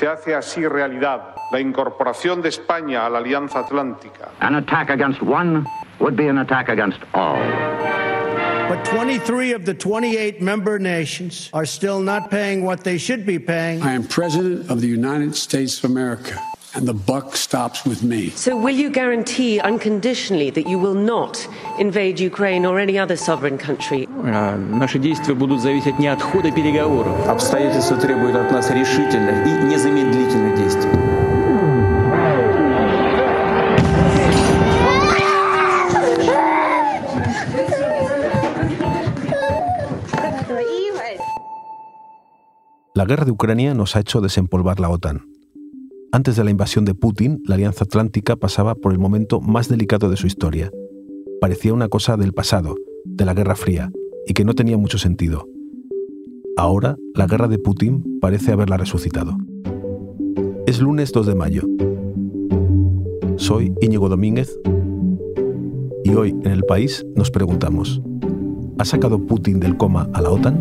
se hace así realidad la incorporación de España a la Alianza Atlántica. An attack against one would be an attack against all. But 23 of the 28 member nations are still not paying what they should be paying. I am President of the United States of America, and the buck stops with me. So, will you guarantee unconditionally that you will not invade Ukraine or any other sovereign country? А, Наши действия будут зависеть не от хода переговоров. Обстоятельства требуют от нас решительных и незамедлительных действий. La guerra de Ucrania nos ha hecho desempolvar la OTAN. Antes de la invasión de Putin, la Alianza Atlántica pasaba por el momento más delicado de su historia. Parecía una cosa del pasado, de la Guerra Fría, y que no tenía mucho sentido. Ahora, la guerra de Putin parece haberla resucitado. Es lunes 2 de mayo. Soy Íñigo Domínguez y hoy en el país nos preguntamos, ¿ha sacado Putin del coma a la OTAN?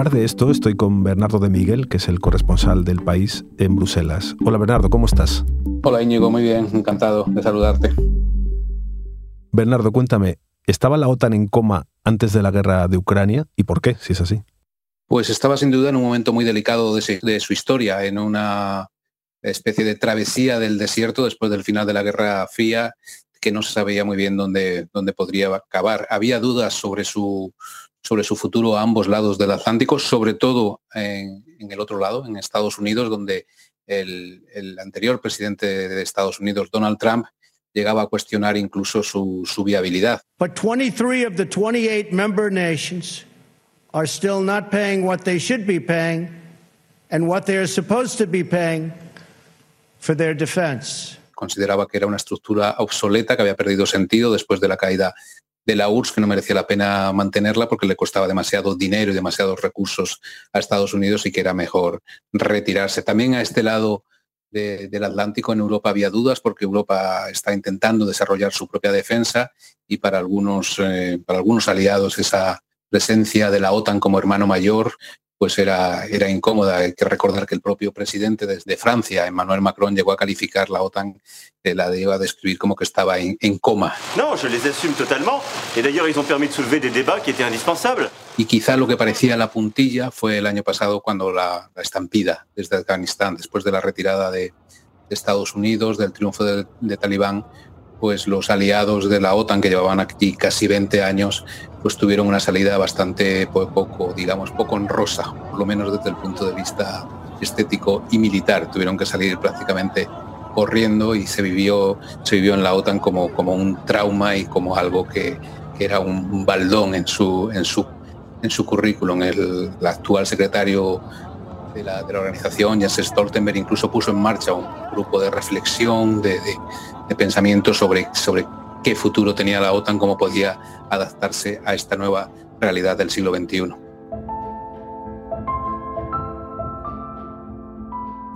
Hablar de esto estoy con Bernardo de Miguel, que es el corresponsal del país en Bruselas. Hola Bernardo, ¿cómo estás? Hola Íñigo, muy bien, encantado de saludarte. Bernardo, cuéntame, ¿estaba la OTAN en coma antes de la guerra de Ucrania y por qué, si es así? Pues estaba sin duda en un momento muy delicado de, de su historia, en una especie de travesía del desierto después del final de la Guerra Fría, que no se sabía muy bien dónde, dónde podría acabar. Había dudas sobre su, sobre su futuro a ambos lados del Atlántico, sobre todo en, en el otro lado, en Estados Unidos, donde el, el, anterior presidente de Estados Unidos, Donald Trump, llegaba a cuestionar incluso su, su viabilidad. But 23 of the 28 member nations are still not paying what they should be paying and what they are supposed to be paying for their defense. Consideraba que era una estructura obsoleta que había perdido sentido después de la caída de la URSS, que no merecía la pena mantenerla porque le costaba demasiado dinero y demasiados recursos a Estados Unidos y que era mejor retirarse. También a este lado de, del Atlántico en Europa había dudas porque Europa está intentando desarrollar su propia defensa y para algunos, eh, para algunos aliados esa presencia de la OTAN como hermano mayor pues era, era incómoda. Hay que recordar que el propio presidente desde Francia, Emmanuel Macron, llegó a calificar la OTAN, eh, la llegó a describir como que estaba en, en coma. No, je les assume totalement. Et d'ailleurs, ils ont permis de soulever des débats qui étaient indispensables. Y quizá lo que parecía la puntilla fue el año pasado cuando la, la estampida desde Afganistán, después de la retirada de, de Estados Unidos, del triunfo de, de Talibán, pues los aliados de la OTAN que llevaban aquí casi 20 años, pues tuvieron una salida bastante poco, digamos, poco honrosa, por lo menos desde el punto de vista estético y militar. Tuvieron que salir prácticamente corriendo y se vivió, se vivió en la OTAN como, como un trauma y como algo que, era un baldón en su, en su, en su currículum. El, actual secretario de la, de la, organización, Jens Stoltenberg, incluso puso en marcha un grupo de reflexión, de, de pensamiento sobre, sobre qué futuro tenía la OTAN, cómo podía adaptarse a esta nueva realidad del siglo XXI.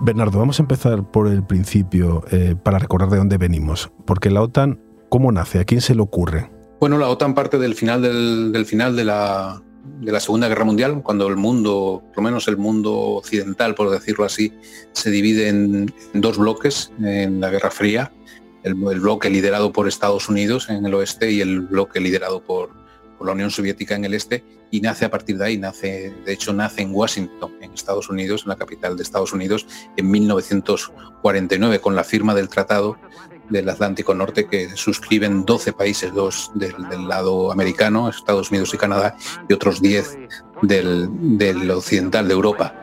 Bernardo, vamos a empezar por el principio eh, para recordar de dónde venimos. Porque la OTAN, ¿cómo nace? ¿A quién se le ocurre? Bueno, la OTAN parte del final, del, del final de, la, de la Segunda Guerra Mundial, cuando el mundo, por lo menos el mundo occidental, por decirlo así, se divide en dos bloques en la Guerra Fría. El, bloque liderado por Estados Unidos en el oeste y el bloque liderado por, por la Unión Soviética en el este y nace a partir de ahí, nace, de hecho nace en Washington, en Estados Unidos, en la capital de Estados Unidos, en 1949, con la firma del Tratado del Atlántico Norte que suscriben 12 países, dos del, del lado americano, Estados Unidos y Canadá, y otros 10 del, del occidental de Europa.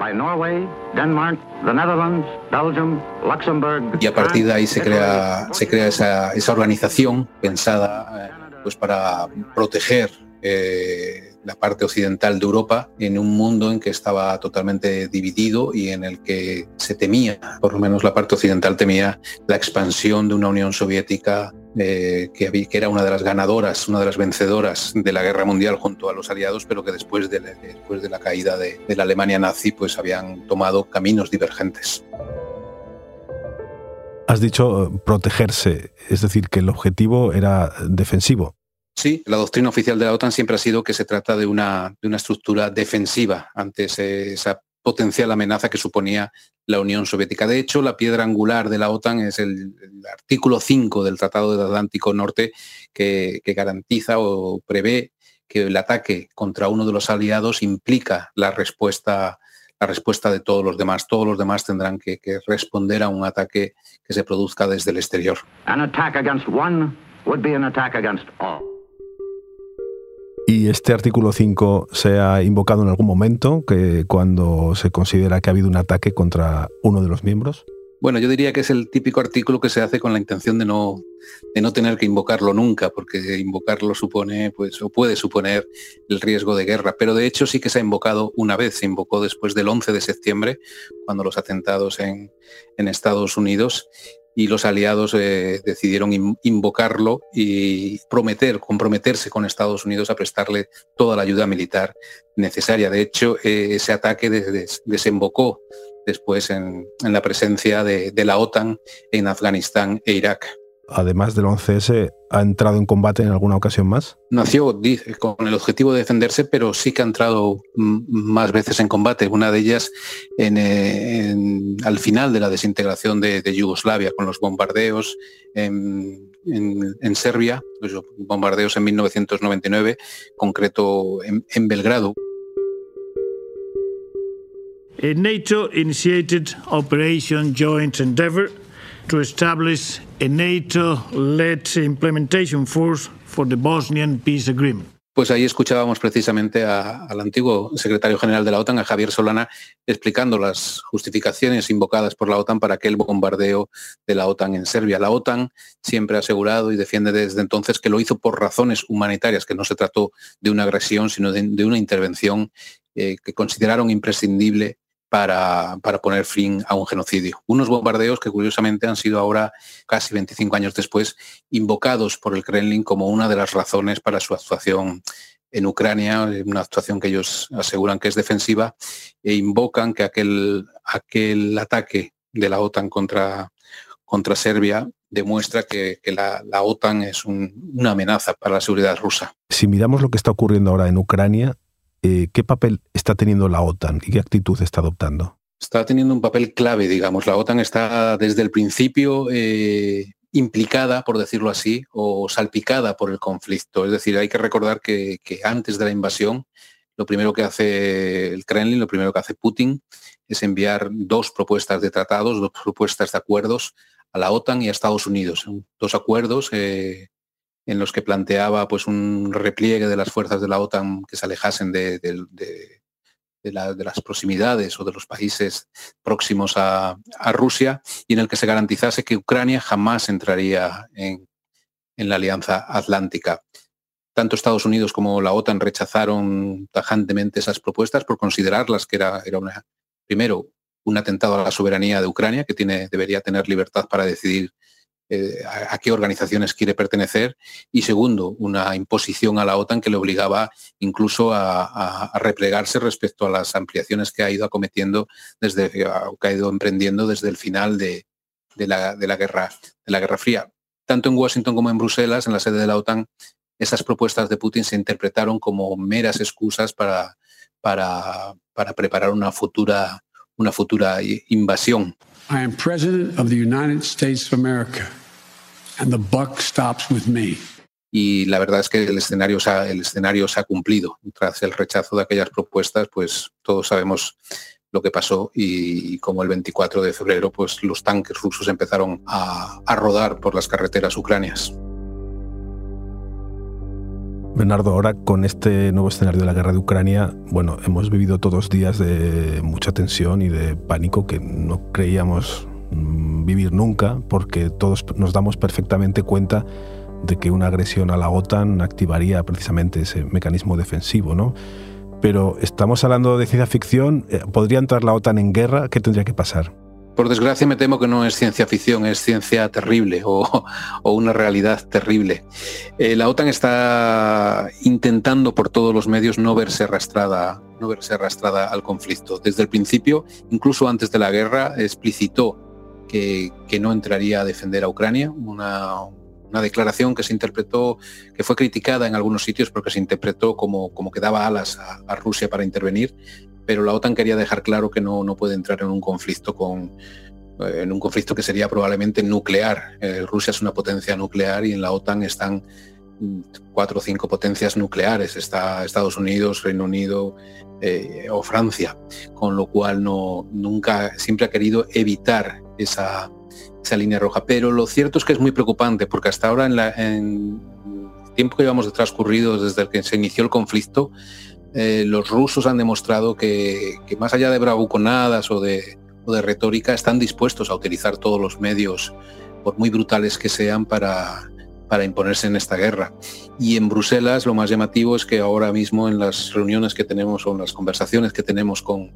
Y a partir de ahí se crea, se crea esa, esa organización pensada eh, pues para proteger eh, la parte occidental de Europa en un mundo en que estaba totalmente dividido y en el que se temía, por lo menos la parte occidental temía la expansión de una Unión Soviética eh, que, había, que, era una de las ganadoras, una de las vencedoras de la guerra mundial junto a los aliados, pero que después de, después de la caída de, de la Alemania nazi pues habían tomado caminos divergentes. Has dicho eh, protegerse, es decir, que el objetivo era defensivo. Sí, la doctrina oficial de la OTAN siempre ha sido que se trata de una, de una estructura defensiva ante esa potencial amenaza que suponía la Unión Soviética. De hecho, la piedra angular de la OTAN es el, artículo 5 del Tratado del Atlántico Norte que, garantiza o prevé que el ataque contra uno de los aliados implica la respuesta, la respuesta de todos los demás. Todos los demás tendrán que, que responder a un ataque que se produzca desde el exterior. An attack against one would be an attack against all y este artículo 5 se ha invocado en algún momento que cuando se considera que ha habido un ataque contra uno de los miembros? Bueno, yo diría que es el típico artículo que se hace con la intención de no, de no tener que invocarlo nunca, porque invocarlo supone, pues, o puede suponer el riesgo de guerra. Pero de hecho sí que se ha invocado una vez, se invocó después del 11 de septiembre, cuando los atentados en, en Estados Unidos, y los aliados eh, decidieron invocarlo y prometer, comprometerse con Estados Unidos a prestarle toda la ayuda militar necesaria. De hecho, eh, ese ataque desembocó después en, la presencia de la OTAN en Afganistán e Irak además del 11S, ha entrado en combate en alguna ocasión más? Nació con el objetivo de defenderse, pero sí que ha entrado más veces en combate. Una de ellas al final de la desintegración de, Yugoslavia, con los bombardeos en, Serbia, los bombardeos en 1999, concreto en, en Belgrado. NATO initiated Operation Joint Endeavour to establish a NATO-led implementation force for the Bosnian peace agreement. Pues ahí escuchábamos precisamente al antiguo secretario general de la OTAN, a Javier Solana, explicando las justificaciones invocadas por la OTAN para aquel bombardeo de la OTAN en Serbia. La OTAN siempre ha asegurado y defiende desde entonces que lo hizo por razones humanitarias, que no se trató de una agresión, sino de, una intervención eh, que consideraron imprescindible para, poner fin a un genocidio. Unos bombardeos que curiosamente han sido ahora, casi 25 años después, invocados por el Kremlin como una de las razones para su actuación en Ucrania, una actuación que ellos aseguran que es defensiva, e invocan que aquel, aquel ataque de la OTAN contra, contra Serbia demuestra que, la, OTAN es una amenaza para la seguridad rusa. Si miramos lo que está ocurriendo ahora en Ucrania, eh, ¿qué papel está teniendo la OTAN y qué actitud está adoptando? Está teniendo un papel clave, digamos. La OTAN está desde el principio eh, implicada, por decirlo así, o salpicada por el conflicto. Es decir, hay que recordar que, antes de la invasión, lo primero que hace el Kremlin, lo primero que hace Putin, es enviar dos propuestas de tratados, dos propuestas de acuerdos a la OTAN y a Estados Unidos. Dos acuerdos eh, en los que planteaba pues, un repliegue de las fuerzas de la OTAN que se alejasen de, las proximidades o de los países próximos a, Rusia y en el que se garantizase que Ucrania jamás entraría en, la Alianza Atlántica. Tanto Estados Unidos como la OTAN rechazaron tajantemente esas propuestas por considerarlas que era, primero, un atentado a la soberanía de Ucrania, que tiene, debería tener libertad para decidir eh, a, qué organizaciones quiere pertenecer y segundo, una imposición a la OTAN que le obligaba incluso a, replegarse respecto a las ampliaciones que ha ido acometiendo desde que ha ido emprendiendo desde el final de, la, guerra, de la Guerra Fría. Tanto en Washington como en Bruselas, en la sede de la OTAN, esas propuestas de Putin se interpretaron como meras excusas para, para, para preparar una futura, una futura invasión. And the buck stops with me. Y la verdad es que el escenario, se ha, el escenario se ha cumplido. Tras el rechazo de aquellas propuestas, pues todos sabemos lo que pasó y, como el 24 de febrero pues los tanques rusos empezaron a, a rodar por las carreteras ucranias. Bernardo, ahora con este nuevo escenario de la guerra de Ucrania, bueno, hemos vivido todos días de mucha tensión y de pánico que no creíamos vivir nunca, porque todos nos damos perfectamente cuenta de que una agresión a la OTAN activaría precisamente ese mecanismo defensivo, ¿no? Pero estamos hablando de ciencia ficción, eh, ¿podría entrar la OTAN en guerra? ¿Qué tendría que pasar? Por desgracia me temo que no es ciencia ficción, es ciencia terrible o, una realidad terrible. Eh, la OTAN está intentando por todos los medios no verse arrastrada, no verse arrastrada al conflicto. Desde el principio, incluso antes de la guerra, explicitó que, no entraría a defender a Ucrania, una, una declaración que se interpretó, que fue criticada en algunos sitios porque se interpretó como, como que daba alas a, Rusia para intervenir, pero la OTAN quería dejar claro que no, no puede entrar en un conflicto con en un conflicto que sería probablemente nuclear. Eh, Rusia es una potencia nuclear y en la OTAN están cuatro o cinco potencias nucleares, está Estados Unidos, Reino Unido eh, o Francia, con lo cual no, nunca, siempre ha querido evitar esa, línea roja. Pero lo cierto es que es muy preocupante porque hasta ahora en, la, el tiempo que llevamos de transcurrido desde que se inició el conflicto, eh, los rusos han demostrado que, más allá de bravuconadas o de, o de retórica, están dispuestos a utilizar todos los medios, por muy brutales que sean, para, para imponerse en esta guerra. Y en Bruselas lo más llamativo es que ahora mismo en las reuniones que tenemos o en las conversaciones que tenemos con,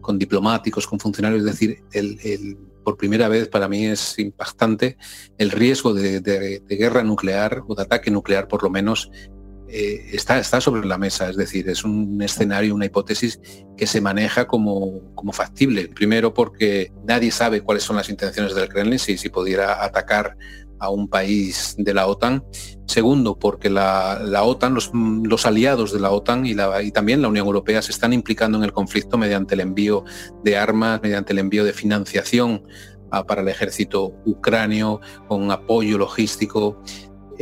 con diplomáticos, con funcionarios, es decir, el, por primera vez para mí es impactante el riesgo de, guerra nuclear o de ataque nuclear por lo menos eh, está, está sobre la mesa, es decir, es un escenario, una hipótesis que se maneja como, como factible. Primero porque nadie sabe cuáles son las intenciones del Kremlin, si, si pudiera atacar a un país de la OTAN. Segundo, porque la, OTAN, los, aliados de la OTAN y, la, y también la Unión Europea se están implicando en el conflicto mediante el envío de armas, mediante el envío de financiación ah, para el ejército ucranio, con apoyo logístico.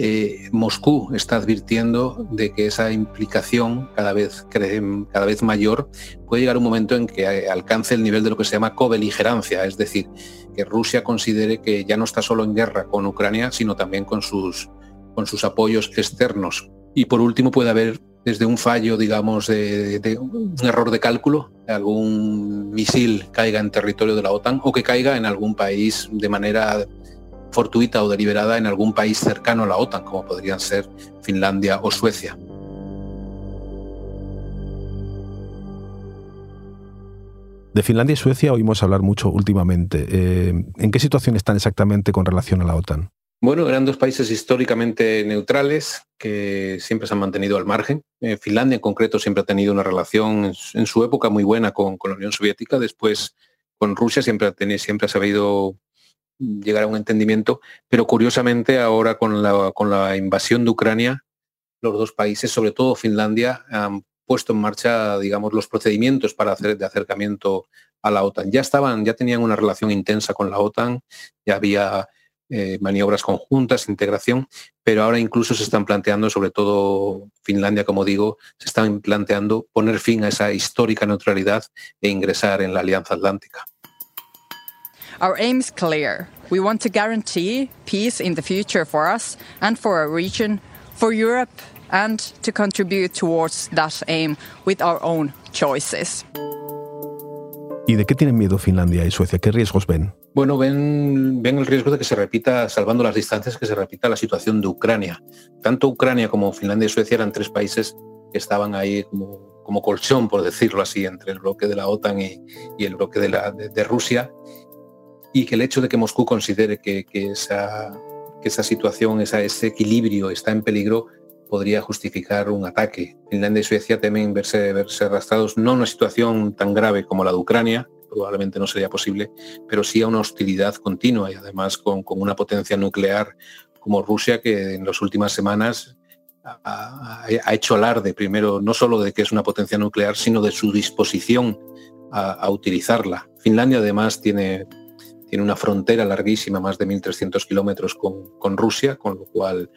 Eh, Moscú está advirtiendo de que esa implicación cada vez, cada vez mayor puede llegar un momento en que alcance el nivel de lo que se llama cobeligerancia, es decir, que Rusia considere que ya no está solo en guerra con Ucrania, sino también con sus, con sus apoyos externos. Y por último puede haber desde un fallo, digamos, de, un error de cálculo, algún misil caiga en territorio de la OTAN o que caiga en algún país de manera fortuita o deliberada en algún país cercano a la OTAN, como podrían ser Finlandia o Suecia. De Finlandia y Suecia oímos hablar mucho últimamente. Eh, ¿En qué situación están exactamente con relación a la OTAN? Bueno, eran dos países históricamente neutrales que siempre se han mantenido al margen. Eh, Finlandia en concreto siempre ha tenido una relación en su época muy buena con, la Unión Soviética. Después con Rusia siempre ha, tenido, siempre ha sabido llegar a un entendimiento, pero curiosamente ahora con la, invasión de Ucrania, los dos países, sobre todo Finlandia, han puesto en marcha, digamos, los procedimientos para hacer de acercamiento a la OTAN. Ya estaban, ya tenían una relación intensa con la OTAN, ya había eh, maniobras conjuntas, integración, pero ahora incluso se están planteando, sobre todo Finlandia, como digo, se están planteando poner fin a esa histórica neutralidad e ingresar en la Alianza Atlántica. Our aim is clear. We want to guarantee peace in the future for us and for our region, for Europe, and to contribute towards that aim with our own choices. ¿Y de qué tienen miedo Finlandia y Suecia? ¿Qué riesgos ven? Bueno, ven, ven el riesgo de que se repita, salvando las distancias, que se repita la situación de Ucrania. Tanto Ucrania como Finlandia y Suecia eran tres países que estaban ahí como, como colchón, por decirlo así, entre el bloque de la OTAN y, y el bloque de, la, de, de Rusia y que el hecho de que Moscú considere que, esa, que esa situación, ese equilibrio está en peligro, podría justificar un ataque. Finlandia y Suecia temen verse, verse arrastrados no a una situación tan grave como la de Ucrania, probablemente no sería posible, pero sí a una hostilidad continua y además con, una potencia nuclear como Rusia que en las últimas semanas ha, hecho alarde primero no solo de que es una potencia nuclear, sino de su disposición a utilizarla. Finlandia además tiene, tiene una frontera larguísima, más de 1.300 kilómetros con, Rusia, con lo cual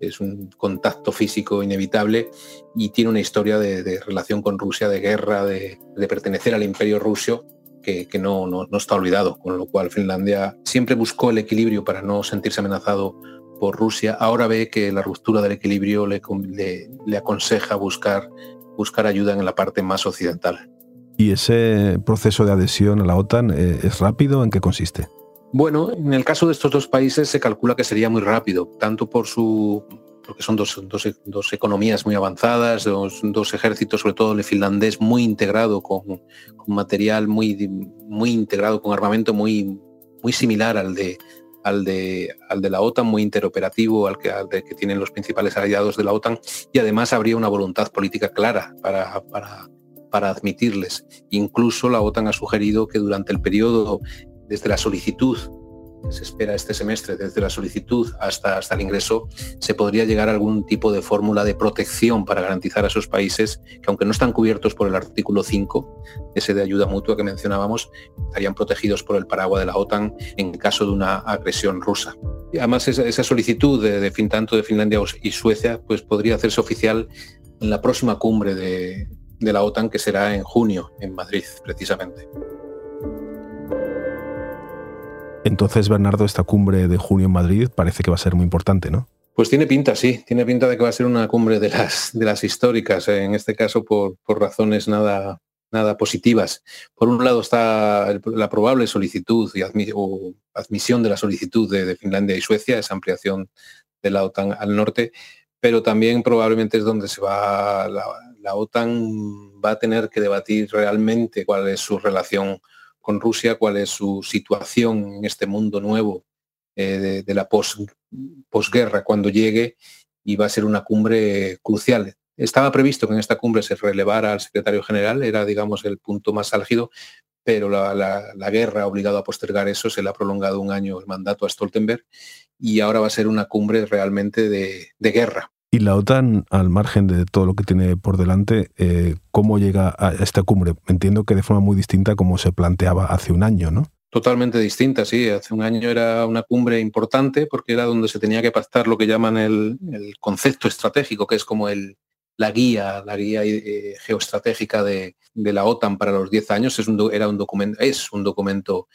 es un contacto físico inevitable y tiene una historia de, relación con Rusia, de guerra, de, pertenecer al imperio ruso que, no, no, está olvidado, con lo cual Finlandia siempre buscó el equilibrio para no sentirse amenazado por Rusia. Ahora ve que la ruptura del equilibrio le, le, aconseja buscar, buscar ayuda en la parte más occidental. ¿Y ese proceso de adhesión a la OTAN eh, es rápido? ¿En qué consiste? Bueno, en el caso de estos dos países se calcula que sería muy rápido, tanto por su porque son dos, dos, economías muy avanzadas, dos, dos, ejércitos, sobre todo el finlandés, muy integrado con, con, material muy, muy integrado, con armamento muy, muy similar al de, al de, al de la OTAN, muy interoperativo, al que, al de, que tienen los principales aliados de la OTAN, y además habría una voluntad política clara para, para para admitirles. Incluso la OTAN ha sugerido que durante el periodo desde la solicitud se espera este semestre, desde la solicitud hasta, hasta el ingreso, se podría llegar a algún tipo de fórmula de protección para garantizar a esos países que, aunque no están cubiertos por el artículo 5, ese de ayuda mutua que mencionábamos, estarían protegidos por el paraguas de la OTAN en caso de una agresión rusa. Además, esa, solicitud de, de, tanto de Finlandia y Suecia pues, podría hacerse oficial en la próxima cumbre de, de la OTAN, que será en junio, en Madrid, precisamente. Entonces, Bernardo, esta cumbre de junio en Madrid parece que va a ser muy importante, ¿no? Pues tiene pinta, sí, tiene pinta de que va a ser una cumbre de las, de las históricas, en este caso por, por razones nada, nada positivas. Por un lado está la probable solicitud y o admisión de la solicitud de, Finlandia y Suecia, esa ampliación de la OTAN al norte, pero también probablemente es donde se va la, la OTAN va a tener que debatir realmente cuál es su relación con Rusia, cuál es su situación en este mundo nuevo eh, de, la posguerra cuando llegue y va a ser una cumbre crucial. Estaba previsto que en esta cumbre se relevara al secretario general, era digamos el punto más álgido, pero la, guerra ha obligado a postergar eso, se le ha prolongado un año el mandato a Stoltenberg y ahora va a ser una cumbre realmente de guerra. Y la OTAN, al margen de todo lo que tiene por delante, eh, ¿cómo llega a esta cumbre? Entiendo que de forma muy distinta como se planteaba hace un año, ¿no? Totalmente distinta, sí. Hace un año era una cumbre importante porque era donde se tenía que pactar lo que llaman el, concepto estratégico, que es como la guía, la guía eh, geoestratégica de, la OTAN para los 10 años. Es era un documento, es un documento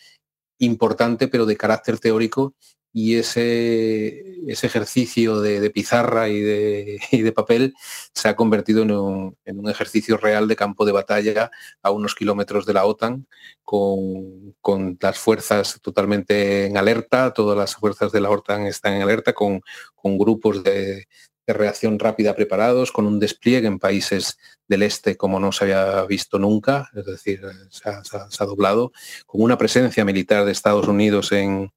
importante, pero de carácter teórico y ese, ese ejercicio de, pizarra y de, de, papel se ha convertido en un, en un, ejercicio real de campo de batalla a unos kilómetros de la OTAN, con, con, las fuerzas totalmente en alerta, todas las fuerzas de la OTAN están en alerta, con, con grupos de, reacción rápida preparados, con un despliegue en países del este como no se había visto nunca, es decir, se ha doblado, con una presencia militar de Estados Unidos en,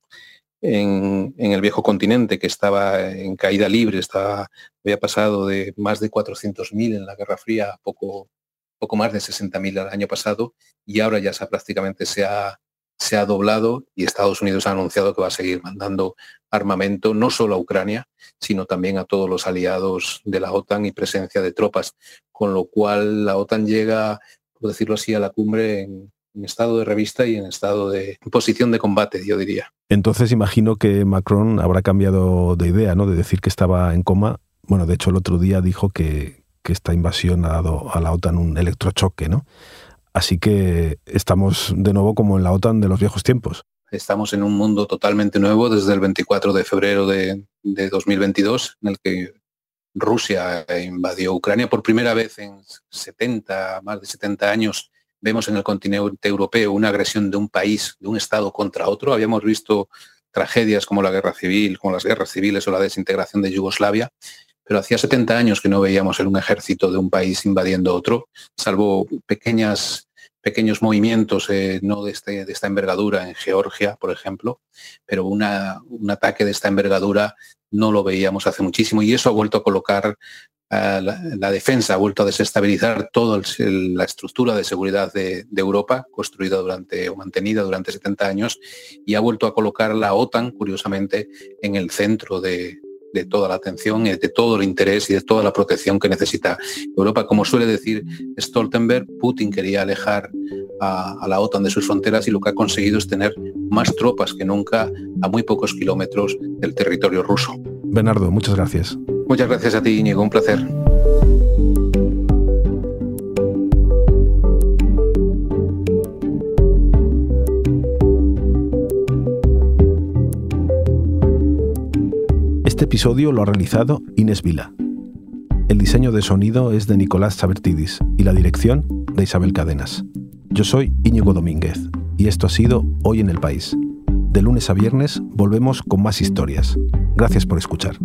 en, el viejo continente, que estaba en caída libre, estaba, había pasado de más de 400.000 en la Guerra Fría a poco, poco más de 60.000 el año pasado, y ahora ya se, prácticamente se ha, se ha doblado y Estados Unidos ha anunciado que va a seguir mandando armamento no solo a Ucrania, sino también a todos los aliados de la OTAN y presencia de tropas, con lo cual la OTAN llega, por decirlo así, a la cumbre en, en estado de revista y en estado de posición de combate, yo diría. Entonces imagino que Macron habrá cambiado de idea, ¿no? De decir que estaba en coma. Bueno, de hecho el otro día dijo que, que esta invasión ha dado a la OTAN un electrochoque, ¿no? Así que estamos de nuevo como en la OTAN de los viejos tiempos. Estamos en un mundo totalmente nuevo desde el 24 de febrero de, de 2022, en el que Rusia invadió Ucrania por primera vez en 70, más de 70 años vemos en el continente europeo una agresión de un país, de un Estado contra otro. Habíamos visto tragedias como la guerra civil, como las guerras civiles o la desintegración de Yugoslavia, pero hacía 70 años que no veíamos en un ejército de un país invadiendo otro, salvo pequeñas, pequeños movimientos eh, no de, este, de, esta envergadura en Georgia, por ejemplo, pero un ataque de esta envergadura no lo veíamos hace muchísimo y eso ha vuelto a colocar la, defensa ha vuelto a desestabilizar toda la estructura de seguridad de, Europa, construida durante o mantenida durante 70 años, y ha vuelto a colocar la OTAN, curiosamente, en el centro de, toda la atención, de todo el interés y de toda la protección que necesita Europa. Como suele decir Stoltenberg, Putin quería alejar a, a, la OTAN de sus fronteras y lo que ha conseguido es tener más tropas que nunca a muy pocos kilómetros del territorio ruso. Bernardo, muchas gracias. Muchas gracias a ti, Íñigo, un placer. Este episodio lo ha realizado Inés Vila. El diseño de sonido es de Nicolás Sabertidis y la dirección de Isabel Cadenas. Yo soy Íñigo Domínguez y esto ha sido Hoy en el País. De lunes a viernes volvemos con más historias. Gracias por escuchar.